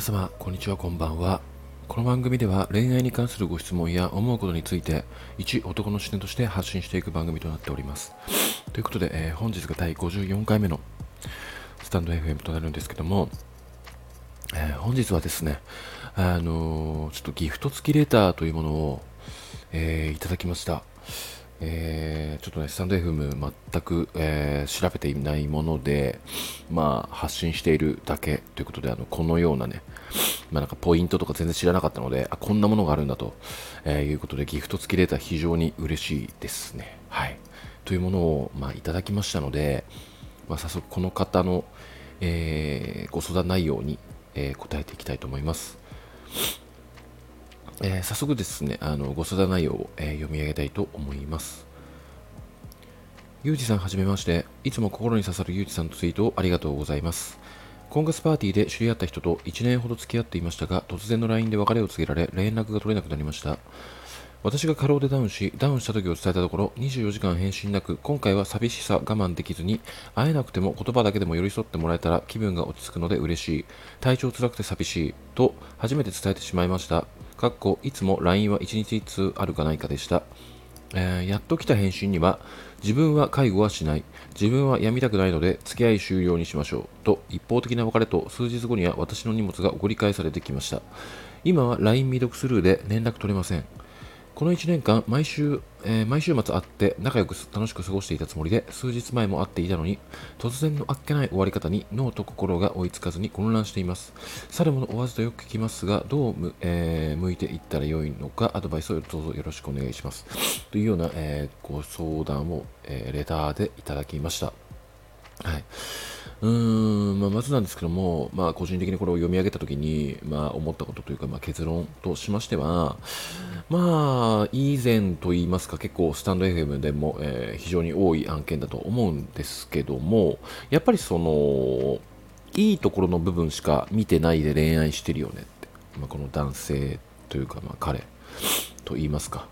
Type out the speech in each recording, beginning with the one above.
皆様こんにちはこんばんは。この番組では恋愛に関するご質問や思うことについて一男の視点として発信していく番組となっております。ということで、えー本日が第54回目のスタンド FM となるんですけども、えー本日はですねあのーちょっとギフト付きレターというものを、えいただきました。えーちょっとね、スタンド FM 全く、えー調べていないもので、まあ、発信しているだけということで、あのこのようなね、まあ、なんかポイントとか全然知らなかったので、あこんなものがあるんだと、えーいうことで、ギフト付きレタ非常に嬉しいですね。はい。というものを、まあ、いただきましたので、まあ、早速この方の、えーご相談内容に、えー答えていきたいと思います。えー早速ですね、あのご相談内容を、えー読み上げたいと思います。ゆうじさんはじめまして、いつも心に刺さるゆうじさんのツイートをありがとうございます。婚活パーティーで知り合った人と1年ほど付き合っていましたが、突然の LINE で別れを告げられ、連絡が取れなくなりました。私が過労でダウンし、ダウンした時を伝えたところ、24時間返信なく、今回は寂しさ我慢できずに、会えなくても言葉だけでも寄り添ってもらえたら気分が落ち着くので嬉しい。体調辛くて寂しい。と、初めて伝えてしまいました。かっこ、いつも LINE は1日1通あるかないかでした。えーやっと来た返信には、自分は介護はしない、自分は辞みたくないので付き合い終了にしましょうと一方的な別れと数日後には私の荷物が送り返されてきました。今は LINE 未読スルーで連絡取れません。この1年間毎週、えー毎週末会って仲良く楽しく過ごしていたつもりで数日前も会っていたのに突然のあっけない終わり方に脳と心が追いつかずに混乱しています。去るもの追わずとよく聞きますがどうむ、えー向いていったらよいのかアドバイスをどうぞよろしくお願いします。というような、えーご相談を、えレターでいただきました。はい。うーん、まあ、まずなんですけども、まあ、個人的にこれを読み上げたときに、まあ、思ったことというか、まあ、結論としましては、まあ、以前と言いますか、結構スタンド FM でも、えー非常に多い案件だと思うんですけども、やっぱりその、いいところの部分しか見てないで恋愛してるよねって、まあ、この男性というか、まあ、彼と言いますか。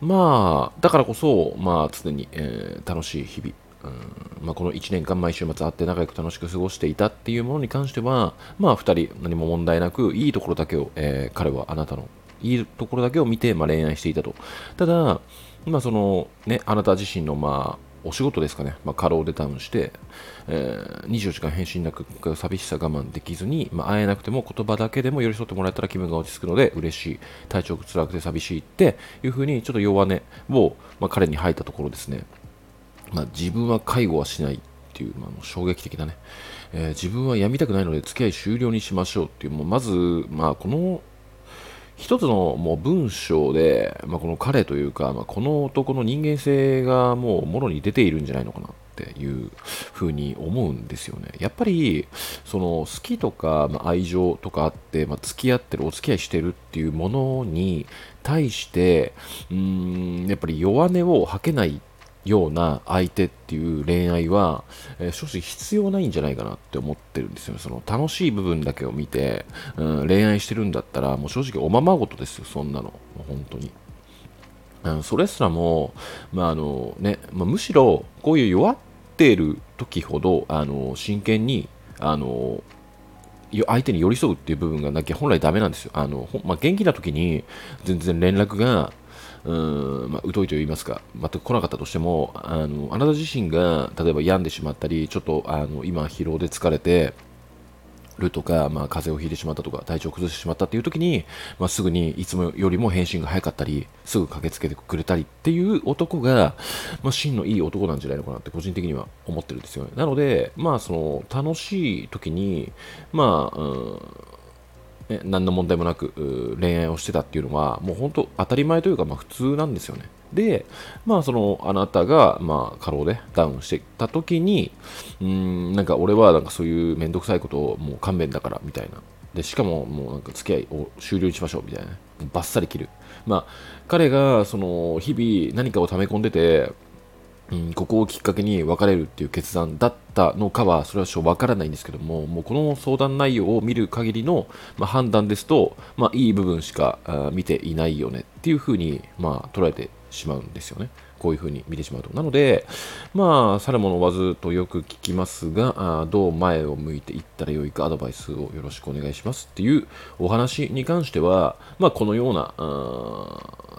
まあ、だからこそ、まあ、常に、えー楽しい日々、うんまあ、この1年間毎週末会って仲良く楽しく過ごしていたっていうものに関しては、まあ、2人何も問題なく、いいところだけを、えー彼はあなたのいいところだけを見て、まあ、恋愛していたと。ただ、まあ、その、ね、あなた自身の、まあ、お仕事ですかね、まあ、過労でダウンして、えー24時間返信なく寂しさ我慢できずに、まあ、会えなくても言葉だけでも寄り添ってもらえたら気分が落ち着くので嬉しい。体調が辛くて寂しいっていうふうにちょっと弱音を、まあ、彼に吐いたところですね、まあ、自分は介護はしないっていう、まあ、衝撃的なね、えー自分は辞みたくないので付き合い終了にしましょうっていうもうまず、まあ、この一つのもう文章で、まあ、この彼というか、まあ、この男の人間性がもうもろに出ているんじゃないのかなっていうふうに思うんですよね。やっぱりその好きとか、ま、愛情とかあって、まあ、付き合ってるお付き合いしてるっていうものに対してうーんやっぱり弱音を吐けないような相手っていう恋愛は、えー正直必要ないんじゃないかなって思ってるんですよね。その楽しい部分だけを見て、うん、恋愛してるんだったら、もう正直おままごとですよ、そんなの。もう本当に。あのそれすらも、まああのねまあ、むしろこういう弱っている時ほどあの真剣にあの相手に寄り添うっていう部分がなきゃ本来ダメなんですよ。あのほんまあ、元気な時に全然連絡がうんまあ、疎いと言いますか、全く来なかったとしても、あのあなた自身が例えば病んでしまったり、ちょっとあの今、疲労で疲れてるとか、まあ、風邪をひいてしまったとか、体調を崩してしまったっていう時に、まあ、すぐにいつもよりも返信が早かったり、すぐ駆けつけてくれたりっていう男が、まあ、真のいい男なんじゃないのかなって個人的には思ってるんですよね。なので、まあ、その楽しい時に、まあ、うんね、何の問題もなく恋愛をしてたっていうのはもう本当当たり前というか、まあ、普通なんですよね。で、まあ、そのあなたが、まあ、過労でダウンしてた時にうーんなんか俺はなんかそういう面倒くさいことをもう勘弁だからみたいな。でしかももうなんか付き合いを終了にしましょうみたいなバッサリ切る、まあ、彼がその日々何かを溜め込んでてうん、ここをきっかけに別れるっていう決断だったのかは、それはしょわからないんですけども、もうこの相談内容を見る限りの、まあ、判断ですと、まあ、いい部分しか見ていないよねっていうふうに、まあ、捉えてしまうんですよね。こういうふうに見てしまうと。なので、まあ、去るものわずとよく聞きますが、あどう前を向いていったらよいかアドバイスをよろしくお願いしますっていうお話に関しては、まあ、このような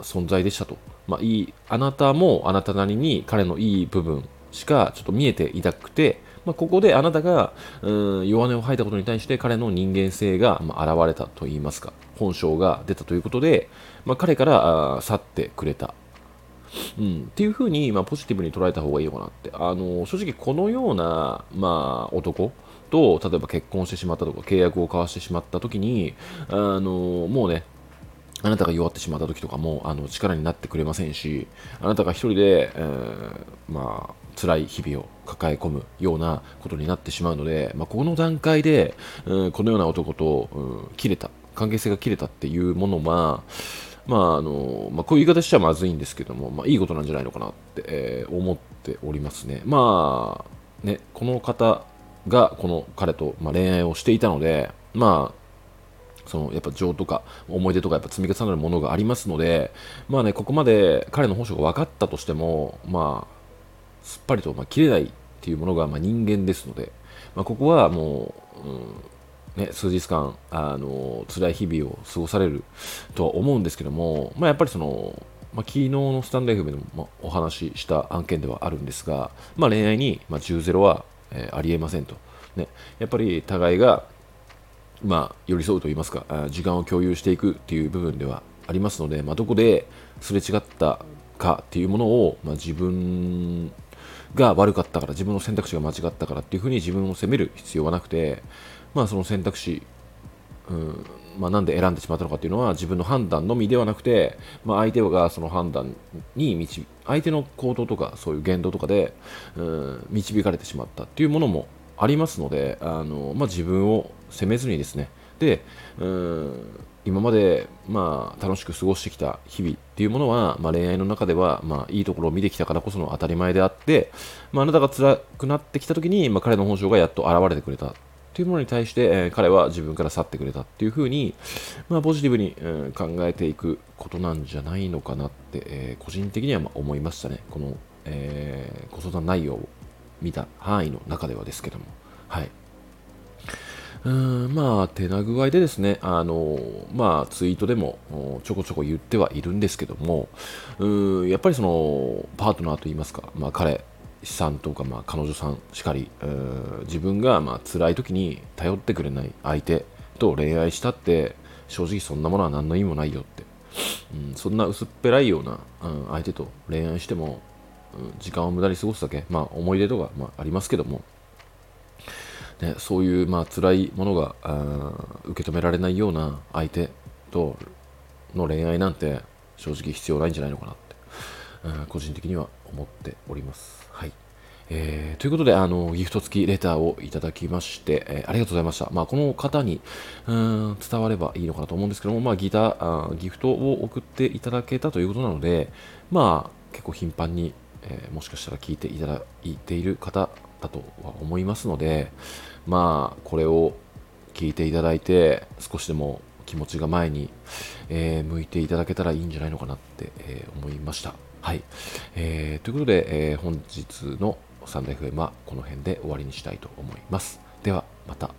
存在でしたと。まあ、いい、あなたもあなたなりに彼のいい部分しかちょっと見えていなくて、まあ、ここであなたがうん弱音を吐いたことに対して彼の人間性が、まあ、現れたといいますか本性が出たということで、まあ、彼から去ってくれたうん、っていうふうに、まあ、ポジティブに捉えた方がいいのかなって。あの正直このような、まあ、男と、例えば結婚してしまったとか、契約を交わしてしまった時に、あのもうね、あなたが弱ってしまった時とかもあの力になってくれませんし、あなたが一人で、えー、まあ、辛い日々を抱え込むようなことになってしまうので、まあ、この段階で、うん、このような男と、うん、切れた、関係性が切れたっていうものは、まああのまあ、こういう言い方しちゃまずいんですけども、まあ、いいことなんじゃないのかなって、えー、思っておりますね。まあね、この方がこの彼と、まあ、恋愛をしていたので、まあ、そのやっぱ情とか思い出とかやっぱ積み重なるものがありますので、まあね、ここまで彼の本性が分かったとしても、まあ、すっぱりと、まあ、切れないっていうものが、まあ、人間ですので、まあ、ここはもう、うんね、数日間、あの辛い日々を過ごされるとは思うんですけども、まあ、やっぱりその、まあ、昨日のスタンド FM でもお話しした案件ではあるんですが、まあ、恋愛に、まあ、10-0は、えー、ありえませんと、ね、やっぱり互いが、まあ、寄り添うといいますか時間を共有していくっていう部分ではありますので、まあ、どこですれ違ったかっていうものを、まあ、自分が悪かったから、自分の選択肢が間違ったからっていうふうに自分を責める必要はなくて、まあその選択肢、うんまあ、なんで選んでしまったのかっていうのは自分の判断のみではなくて、まあ、相手がその判断に導相手の行動とかそういう言動とかで、うん、導かれてしまったっていうものもありますのであの、まあ、自分を責めずにですね。で、うん、今まで、まあ、楽しく過ごしてきた日々っていうものは、まあ、恋愛の中では、まあ、いいところを見てきたからこその当たり前であって、まあ、あなたが辛くなってきた時に、まあ、彼の本性がやっと現れてくれた。っていうものに対して、えー、彼は自分から去ってくれたっていうふうに、まあ、ポジティブに、うん、考えていくことなんじゃないのかなって、えー、個人的にはま思いましたね。この、えー、ご相談内容を見た範囲の中ではですけども。はい。うんまあ、手な具合でですね、あのまあ、ツイートでもちょこちょこ言ってはいるんですけども、うんやっぱりそのパートナーといいますか、まあ、彼さんとか、まあ、彼女さんしかり、自分がまあ辛い時に頼ってくれない相手と恋愛したって、正直そんなものは何の意味もないよって、うん、そんな薄っぺらいような、うん、相手と恋愛しても、うん、時間を無駄に過ごすだけ、まあ、思い出とか、まあ、ありますけども、ね、そういうまあ辛いものが受け止められないような相手との恋愛なんて正直必要ないんじゃないのかなって、個人的には。思っております。はいえー、ということで、あの、ギフト付きレターをいただきまして、えー、ありがとうございました。まあ、この方に、うん、伝わればいいのかなと思うんですけども、まあ、ギター、ギフトを送っていただけたということなので、まあ、結構頻繁に、えー、もしかしたら聞いていただいている方だとは思いますので、まあ、これを聞いていただいて、少しでも気持ちが前に、え、向いていただけたらいいんじゃないのかなって、え、思いました。はい。えー、ということで、えー、本日のサンデー FM はこの辺で終わりにしたいと思います。では、また。